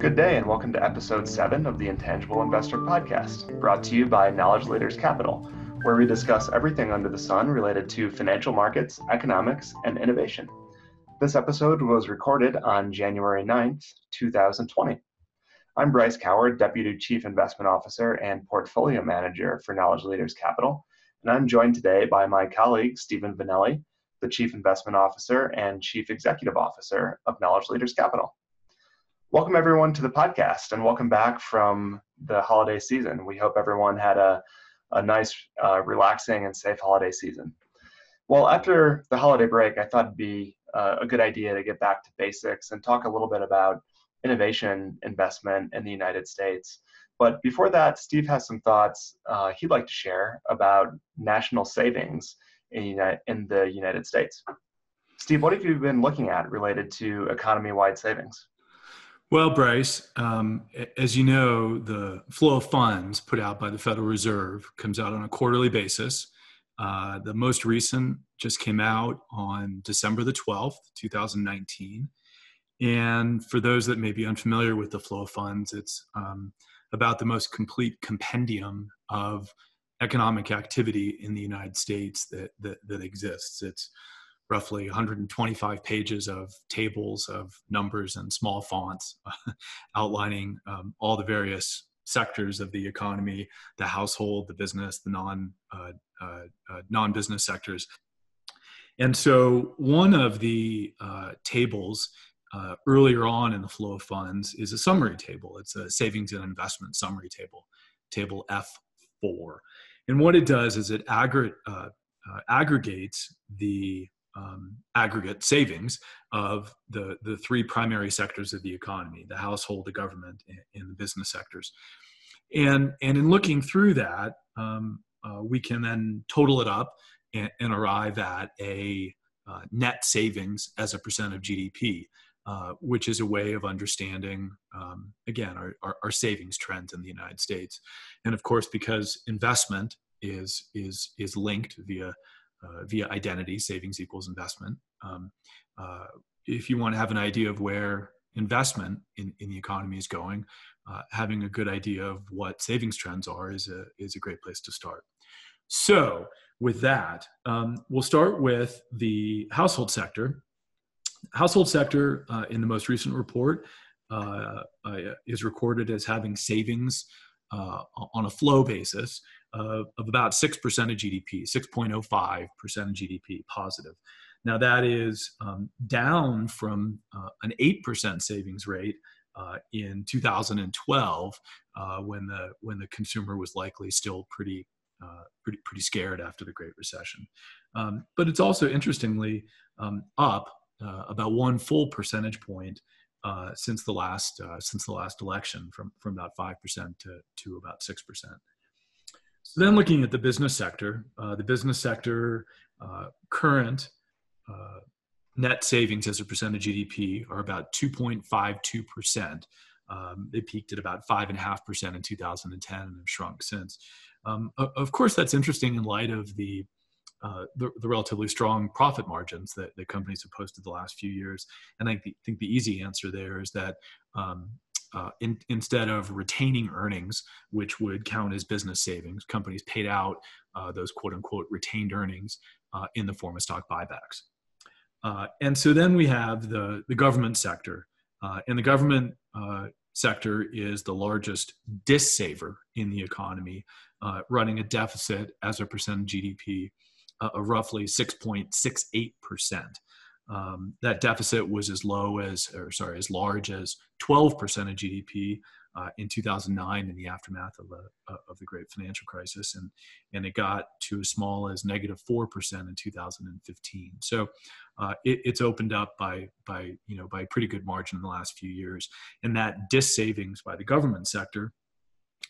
Good day, and welcome to episode 7 of the Intangible Investor Podcast, brought to you by Knowledge Leaders Capital, where we discuss everything under the sun related to financial markets, economics, and innovation. This episode was recorded on January 9th, 2020. I'm Bryce Coward, Deputy Chief Investment Officer and Portfolio Manager for Knowledge Leaders Capital, and I'm joined today by my colleague, Steven Vannelli, the Chief Investment Officer and Chief Executive Officer of Knowledge Leaders Capital. Welcome, everyone, to the podcast, and welcome back from the holiday season. We hope everyone had a, a nice, uh, relaxing, and safe holiday season. Well, after the holiday break, I thought it'd be uh, a good idea to get back to basics and talk a little bit about innovation investment in the United States. But before that, Steve has some thoughts uh, he'd like to share about national savings in, in the United States. Steve, what have you been looking at related to economy wide savings? Well, Bryce, um, as you know, the flow of funds put out by the Federal Reserve comes out on a quarterly basis. Uh, the most recent just came out on December the 12th, 2019. And for those that may be unfamiliar with the flow of funds, it's um, about the most complete compendium of economic activity in the United States that, that, that exists. It's roughly 125 pages of tables of numbers and small fonts outlining um, all the various sectors of the economy the household the business the non uh, uh, uh, non-business sectors. And so one of the uh, tables uh, earlier on in the flow of funds is a summary table. It's a savings and investment summary table table f4 and what it does is it uh, aggregates the um, aggregate savings of the, the three primary sectors of the economy the household, the government, and, the business sectors. And, and in looking through that, um, uh, we can then total it up and, and arrive at a uh, net savings as a percent of GDP. Uh, which is a way of understanding, um, again, our, our, our, savings trends in the United States. And of course, because investment is, is, is linked via, uh, via identity, savings equals investment. Um, uh, if you want to have an idea of where investment in, in the economy is going, uh, having a good idea of what savings trends are is a, is a great place to start. So, with that, um, we'll start with the household sector household sector uh, in the most recent report uh, uh, is recorded as having savings on a flow basis of about 6% of GDP, 6.05% of GDP positive. Now, that is um, down from uh, an 8% savings rate uh, in 2012 when, the, when the consumer was likely still pretty, pretty, pretty scared after the Great Recession. Um, but it's also interestingly um, up uh, about one full percentage point uh, since the last uh, since the last election, from from about five percent to to about six percent. So then, looking at the business sector, uh, the business sector uh, current uh, net savings as a percent of GDP are about two point five two percent. Um, they peaked at about five and a half percent in 2010 and have shrunk since. Um, of course, that's interesting in light of the uh, the, the, relatively strong profit margins that, the companies have posted the last few years. And I think, think the easy answer there is that um, uh, in, instead of retaining earnings, which would count as business savings, companies paid out uh, those quote unquote retained earnings uh, in the form of stock buybacks. Uh, and so then we have the, the government sector. and the government sector is the largest dissaver in the economy, running a deficit as a percent of GDP uh, of roughly 6.68%. Um, that deficit was as low as, or sorry, as large as 12% of GDP uh, in 2009 in the aftermath of, the uh, of the great financial crisis. And, and it got to as small as negative 4% in 2015. So uh, it, it's opened up by, by, you know, by a pretty good margin in the last few years. And that dis savings by the government sector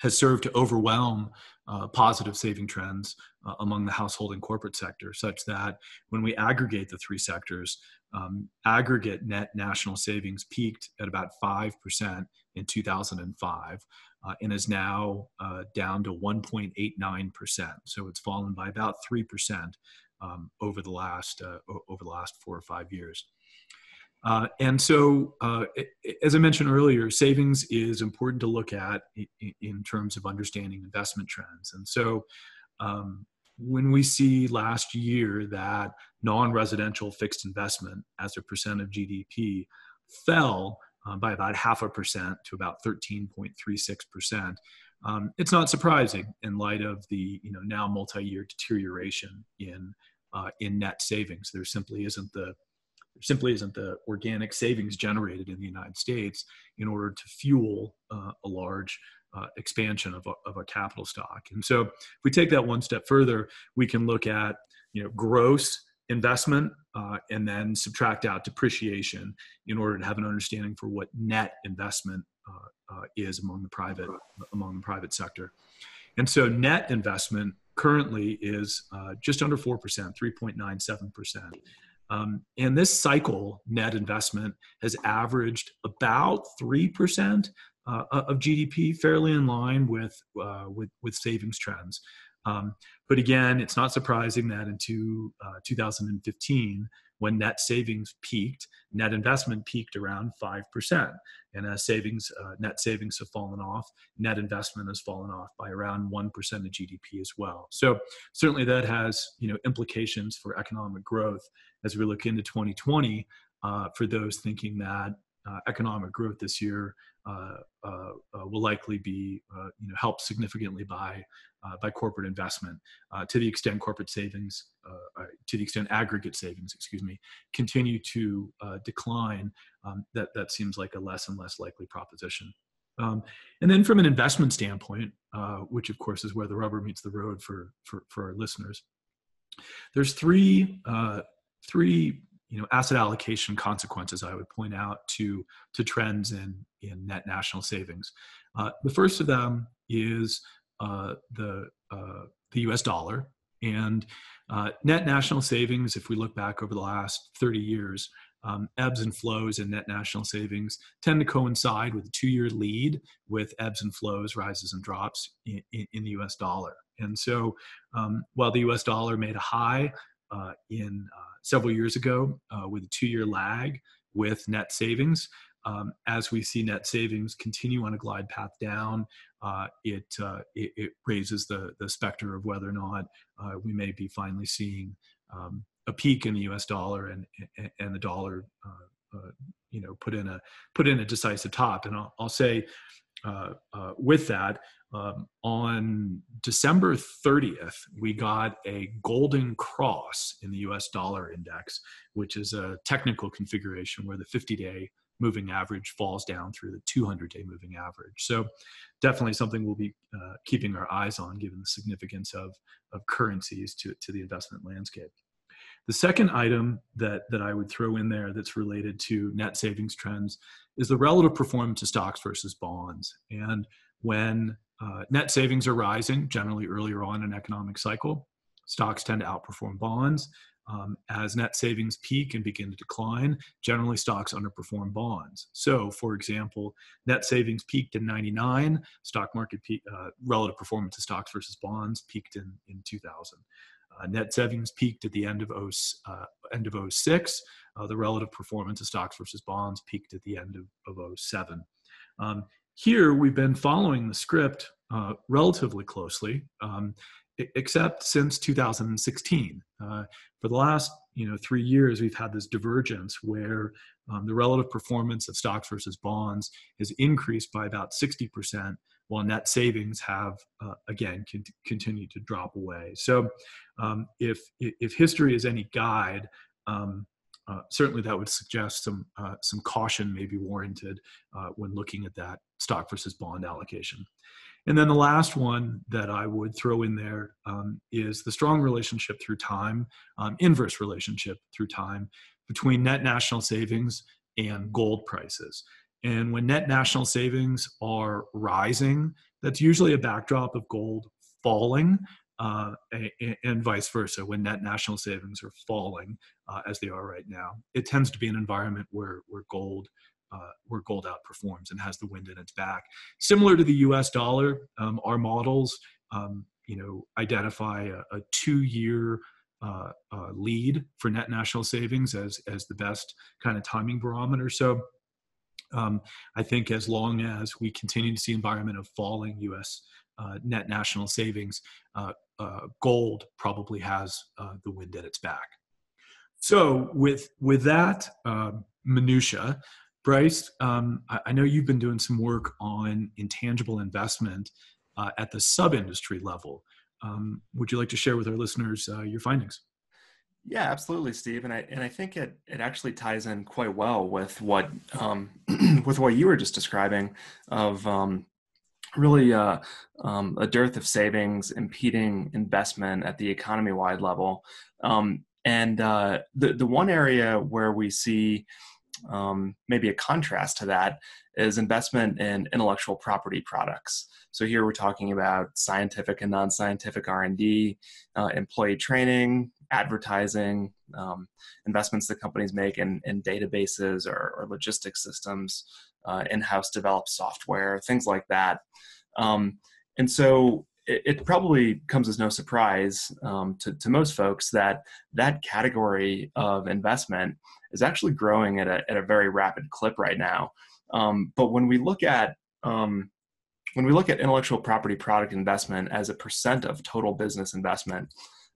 has served to overwhelm uh, positive saving trends uh, among the household and corporate sector, such that when we aggregate the three sectors, um, aggregate net national savings peaked at about 5% in 2005 uh, and is now uh, down to 1.89%. So it's fallen by about 3% um, over, the last, uh, over the last four or five years. Uh, and so, uh, as I mentioned earlier, savings is important to look at in, in terms of understanding investment trends. And so, um, when we see last year that non-residential fixed investment as a percent of GDP fell uh, by about half a percent to about 13.36 percent, um, it's not surprising in light of the you know now multi-year deterioration in uh, in net savings. There simply isn't the there simply isn't the organic savings generated in the United States in order to fuel uh, a large uh, expansion of a, of a capital stock. And so, if we take that one step further, we can look at you know gross investment uh, and then subtract out depreciation in order to have an understanding for what net investment uh, uh, is among the private among the private sector. And so net investment currently is uh, just under 4%, 3.97%. Um, and this cycle net investment has averaged about 3% uh, of GDP, fairly in line with, uh, with, with savings trends. Um, but again, it's not surprising that in two, uh, 2015, when net savings peaked, net investment peaked around 5%. And as savings, uh, net savings have fallen off, net investment has fallen off by around 1% of GDP as well. So certainly that has you know, implications for economic growth as we look into 2020 uh, for those thinking that uh, economic growth this year uh, uh, uh will likely be uh, you know helped significantly by by corporate investment to the extent corporate savings to the extent aggregate savings excuse me continue to decline um, that that seems like a less and less likely proposition um, and then from an investment standpoint which of course is where the rubber meets the road for for, for our listeners there's three three you know asset allocation consequences I would point out to to trends in in net national savings. Uh, the first of them is uh, the uh, the U.S. dollar and uh, net national savings. If we look back over the last 30 years, um, ebbs and flows in net national savings tend to coincide with a two-year lead with ebbs and flows, rises and drops in, in, in the U.S. dollar. And so, um, while the U.S. dollar made a high uh, in uh, several years ago uh, with a two-year lag with net savings. Um, as we see net savings continue on a glide path down, uh, it, uh, it, it raises the the specter of whether or not uh, we may be finally seeing um, a peak in the U.S. dollar and and the dollar, you know, put in a put in a decisive top. And I'll, I'll say with that, um, on December 30th, we got a golden cross in the US dollar index, which is a technical configuration where the 50 day moving average falls down through the 200 day moving average. So, definitely something we'll be uh, keeping our eyes on given the significance of, of currencies to, to the investment landscape. The second item that, that I would throw in there that's related to net savings trends is the relative performance of stocks versus bonds. And when uh, net savings are rising generally earlier on in an economic cycle. Stocks tend to outperform bonds. Um, as net savings peak and begin to decline, generally stocks underperform bonds. So, for example, net savings peaked in 99, stock market peak, uh, relative performance of stocks versus bonds peaked in, in 2000. Uh, net savings peaked at the end of, uh, end of 06. Uh, the relative performance of stocks versus bonds peaked at the end of, of 07. Um, here, we've been following the script uh, relatively closely, um, except since 2016. Uh, for the last you know three years, we've had this divergence where um, the relative performance of stocks versus bonds has increased by about 60%, while net savings have uh, again con- continued to drop away. So, um, if if history is any guide, um, uh, certainly that would suggest some uh, some caution may be warranted uh, when looking at that stock versus bond allocation. And then the last one that I would throw in there um, is the strong relationship through time, um, inverse relationship through time between net national savings and gold prices. And when net national savings are rising, that's usually a backdrop of gold falling uh, and vice versa when net national savings are falling uh, as they are right now. It tends to be an environment where, where gold uh, where gold outperforms and has the wind in its back. Similar to the U.S. dollar, um, our models um, you know identify a, a two-year uh, uh, lead for net national savings as as the best kind of timing barometer. So um, I think as long as we continue to see environment of falling U.S. Uh, net national savings, uh, uh, gold probably has the wind at its back. So with with that um, minutia, Bryce, um, I, I, know you've been doing some work on intangible investment uh, at the sub industry level. Um, would you like to share with our listeners uh, your findings? Yeah, absolutely, Steve. And I and I think it it actually ties in quite well with what um, with what you were just describing of um, really uh, um, a dearth of savings impeding investment at the economy wide level. Um, and uh, the the one area where we see um, maybe a contrast to that is investment in intellectual property products. So here we're talking about scientific and non-scientific R&D, uh, employee training, advertising, um, investments that companies make in, in databases or, or logistics systems, uh, in-house developed software, things like that. Um, and so it, it, probably comes as no surprise um, to, to most folks that that category of investment is actually growing at a, at a very rapid clip right now. Um, but when we look at um, when we look at intellectual property product investment as a percent of total business investment,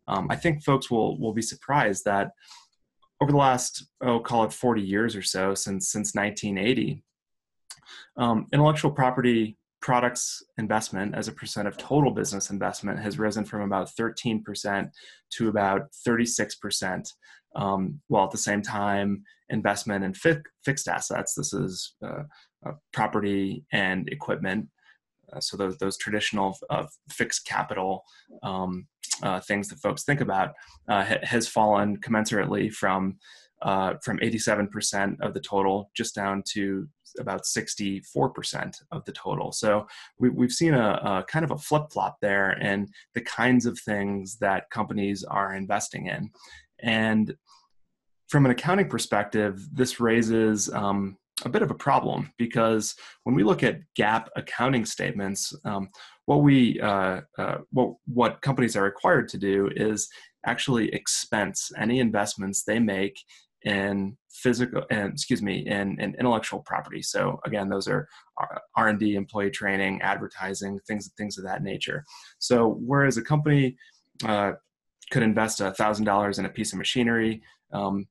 um, I think folks will will be surprised that over the last oh call it 40 years or so since since 1980, um, intellectual property products investment as a percent of total business investment has risen from about 13% to about 36%, um, while at the same time, investment in fi- fixed assets, this is uh, uh, property and equipment, uh, so those, those traditional uh, fixed capital um, uh, things that folks think about, uh, ha- has fallen commensurately from uh, from 87% of the total just down to about 64% of the total. So we, have seen a, a, kind of a flip flop there and the kinds of things that companies are investing in. And from an accounting perspective, this raises um, a bit of a problem because when we look at GAAP accounting statements, um, what we uh, uh, what what companies are required to do is actually expense any investments they make in physical and excuse me in, in intellectual property so again those are r&d employee training advertising things things of that nature so whereas a company uh, could invest a thousand dollars in a piece of machinery um,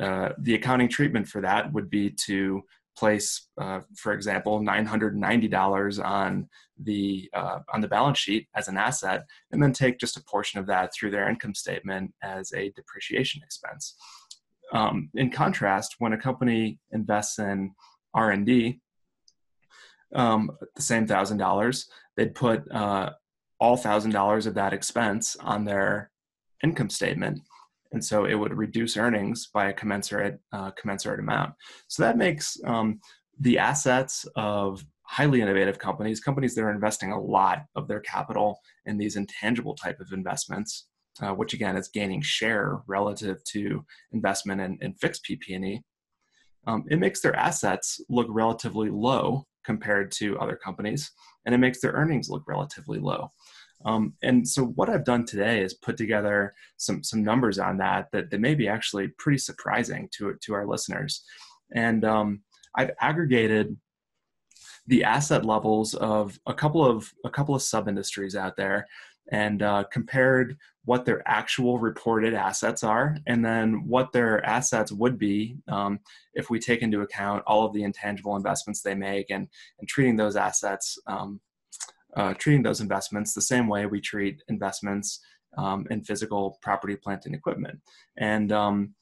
uh, the accounting treatment for that would be to place, uh, for example, $990 on the uh, on the balance sheet as an asset, and then take just a portion of that through their income statement as a depreciation expense. Um, in contrast, when a company invests in R and D, um, the same thousand dollars, they'd put uh, all thousand dollars of that expense on their income statement, and so it would reduce earnings by a commensurate uh, commensurate amount. So that makes um, the assets of highly innovative companies, companies that are investing a lot of their capital in these intangible type of investments, uh, which again is gaining share relative to investment in, in fixed PP&E, um, it makes their assets look relatively low compared to other companies, and it makes their earnings look relatively low. Um, and so what I've done today is put together some some numbers on that that, that may be actually pretty surprising to to our listeners. And um, I've aggregated the asset levels of a couple of a couple of sub industries out there and uh, compared what their actual reported assets are and then what their assets would be um, if we take into account all of the intangible investments they make and, and treating those assets um, uh, treating those investments the same way we treat investments um, in physical property, plant, and equipment. And um,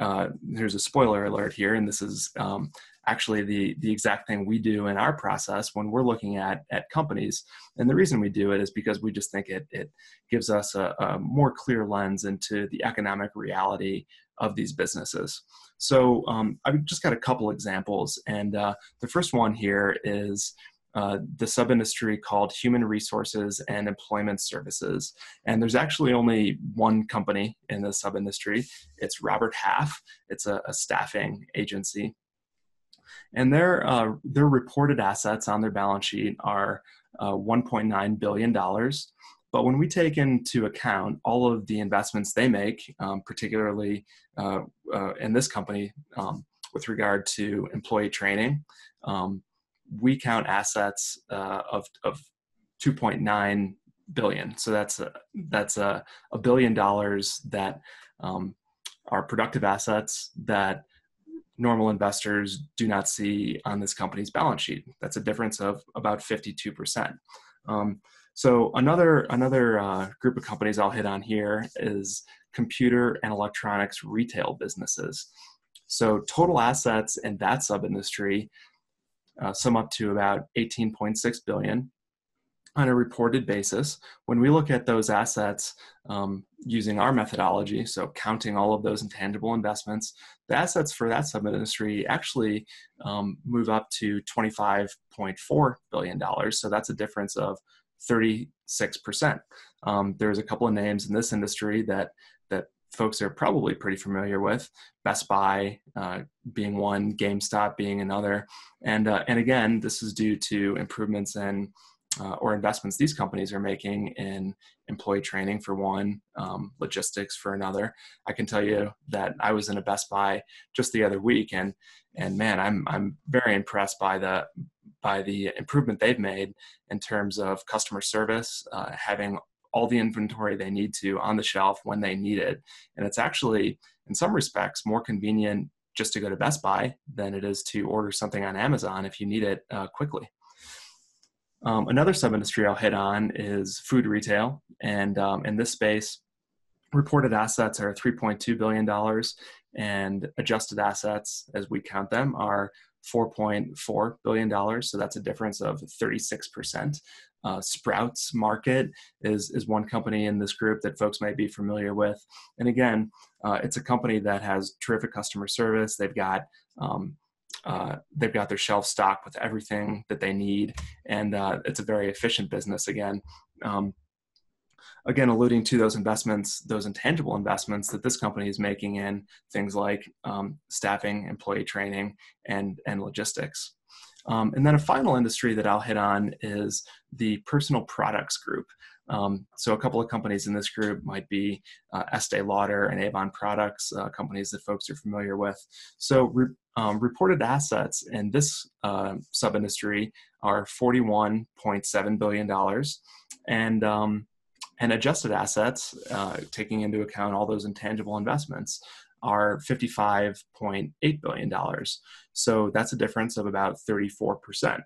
uh, there's a spoiler alert here, and this is um, actually the the exact thing we do in our process when we're looking at at companies. And the reason we do it is because we just think it it gives us a, a more clear lens into the economic reality of these businesses. So um, I've just got a couple examples, and uh, the first one here is uh, the sub industry called Human Resources and Employment Services. And there's actually only one company in the sub industry. It's Robert Half. It's a, a staffing agency, and their uh, their reported assets on their balance sheet are uh, 1.9 billion dollars. but when we take into account all of the investments they make, um, particularly uh, uh, in this company um, with regard to employee training, um, we count assets uh, of, of 2.9 billion. So that's a, that's a, a billion dollars that um, are productive assets that normal investors do not see on this company's balance sheet. That's a difference of about 52%. Um, so another another uh, group of companies I'll hit on here is computer and electronics retail businesses. So total assets in that sub industry uh, sum up to about 18.6 billion on a reported basis. When we look at those assets um, using our methodology, so counting all of those intangible investments, the assets for that sub industry actually um, move up to $25.4 billion. So that's a difference of 36%. Um, there's a couple of names in this industry that that folks are probably pretty familiar with. Best Buy uh, being one, GameStop being another, and uh, and again, this is due to improvements in uh, or investments these companies are making in employee training for one, um, logistics for another. I can tell you that I was in a Best Buy just the other week, and and man, I'm I'm very impressed by the by the improvement they've made in terms of customer service, uh, having all the inventory they need to on the shelf when they need it, and it's actually in some respects more convenient just to go to Best Buy than it is to order something on Amazon if you need it uh, quickly. Um, another sub industry I'll hit on is food retail. And um, in this space, reported assets are $3.2 billion, and adjusted assets, as we count them, are $4.4 billion. So that's a difference of 36%. Uh, Sprouts Market is, is one company in this group that folks might be familiar with. And again, uh, it's a company that has terrific customer service. They've got um, uh, they've got their shelf stocked with everything that they need, and uh, it's a very efficient business. Again, um, again, alluding to those investments, those intangible investments that this company is making in things like um, staffing, employee training, and and logistics. Um, and then a final industry that I'll hit on is the personal products group. Um, so a couple of companies in this group might be uh, Estee Lauder and Avon Products, uh, companies that folks are familiar with. So re- um, reported assets in this uh, sub-industry are $41.7 billion. And, um, and adjusted assets, uh, taking into account all those intangible investments, are $55.8 billion. So that's a difference of about 34%.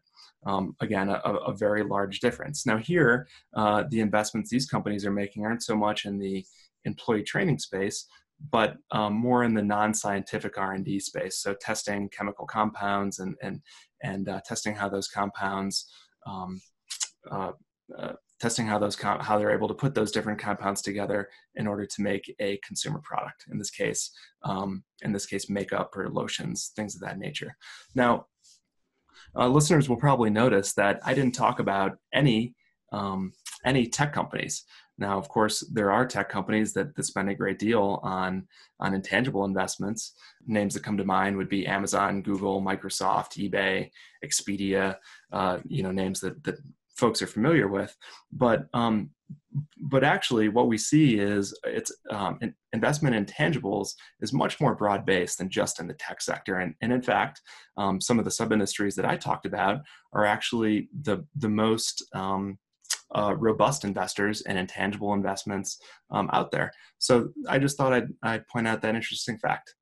Um, again, a, a, very large difference. Now, here, uh, the investments these companies are making aren't so much in the employee training space, but um, more in the non-scientific R&D space. So testing chemical compounds and and and uh, testing how those compounds, um, uh, uh, testing how those com- how they're able to put those different compounds together in order to make a consumer product. In this case, um, in this case, makeup or lotions, things of that nature. Now, uh, listeners will probably notice that I didn't talk about any um, any tech companies. Now, of course, there are tech companies that, that spend a great deal on, on intangible investments. Names that come to mind would be Amazon, Google, Microsoft, eBay, Expedia, uh, you know, names that, that folks are familiar with. But, um, but actually, what we see is it's um, investment in tangibles is much more broad based than just in the tech sector. And, and in fact, um, some of the sub industries that I talked about are actually the, the most um, uh, robust investors and intangible investments um, out there. So I just thought I'd, I'd point out that interesting fact.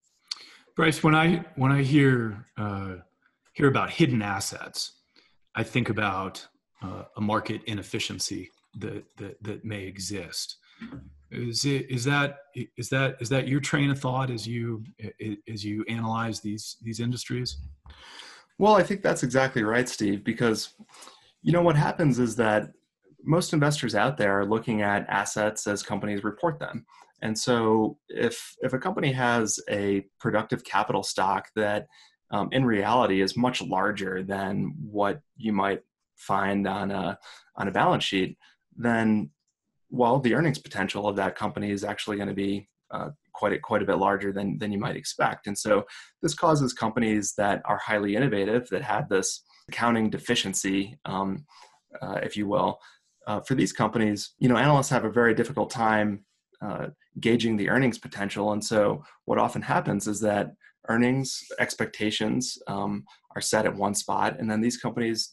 Bryce, when I when I hear uh, hear about hidden assets, I think about uh, a market inefficiency that, that that may exist. Is it is that is that is that your train of thought as you as you analyze these these industries? Well, I think that's exactly right, Steve. Because you know what happens is that most investors out there are looking at assets as companies report them. And so if if a company has a productive capital stock that um, in reality is much larger than what you might find on a on a balance sheet, then well, the earnings potential of that company is actually going to be uh, quite a, quite a bit larger than than you might expect. And so this causes companies that are highly innovative that have this accounting deficiency, um, uh, if you will, uh, for these companies, you know, analysts have a very difficult time uh, gauging the earnings potential. And so, what often happens is that earnings expectations um, are set at one spot, and then these companies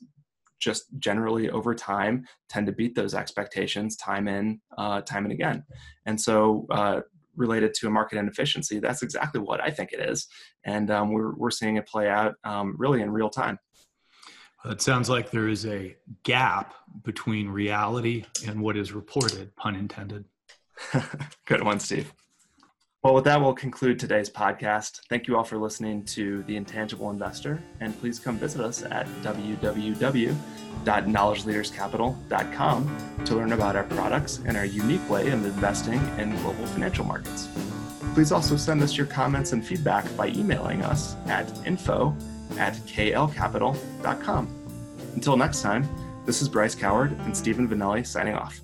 just generally over time tend to beat those expectations time in, uh, time and again. And so, uh, related to a market inefficiency, that's exactly what I think it is. And um, we're, we're seeing it play out um, really in real time. It sounds like there is a gap between reality and what is reported, pun intended. Good one, Steve. Well, with that, we'll conclude today's podcast. Thank you all for listening to The Intangible Investor, and please come visit us at www.knowledgeleaderscapital.com to learn about our products and our unique way of investing in global financial markets. Please also send us your comments and feedback by emailing us at info at klcapital.com. Until next time, this is Bryce Coward and Steven Vannelli signing off.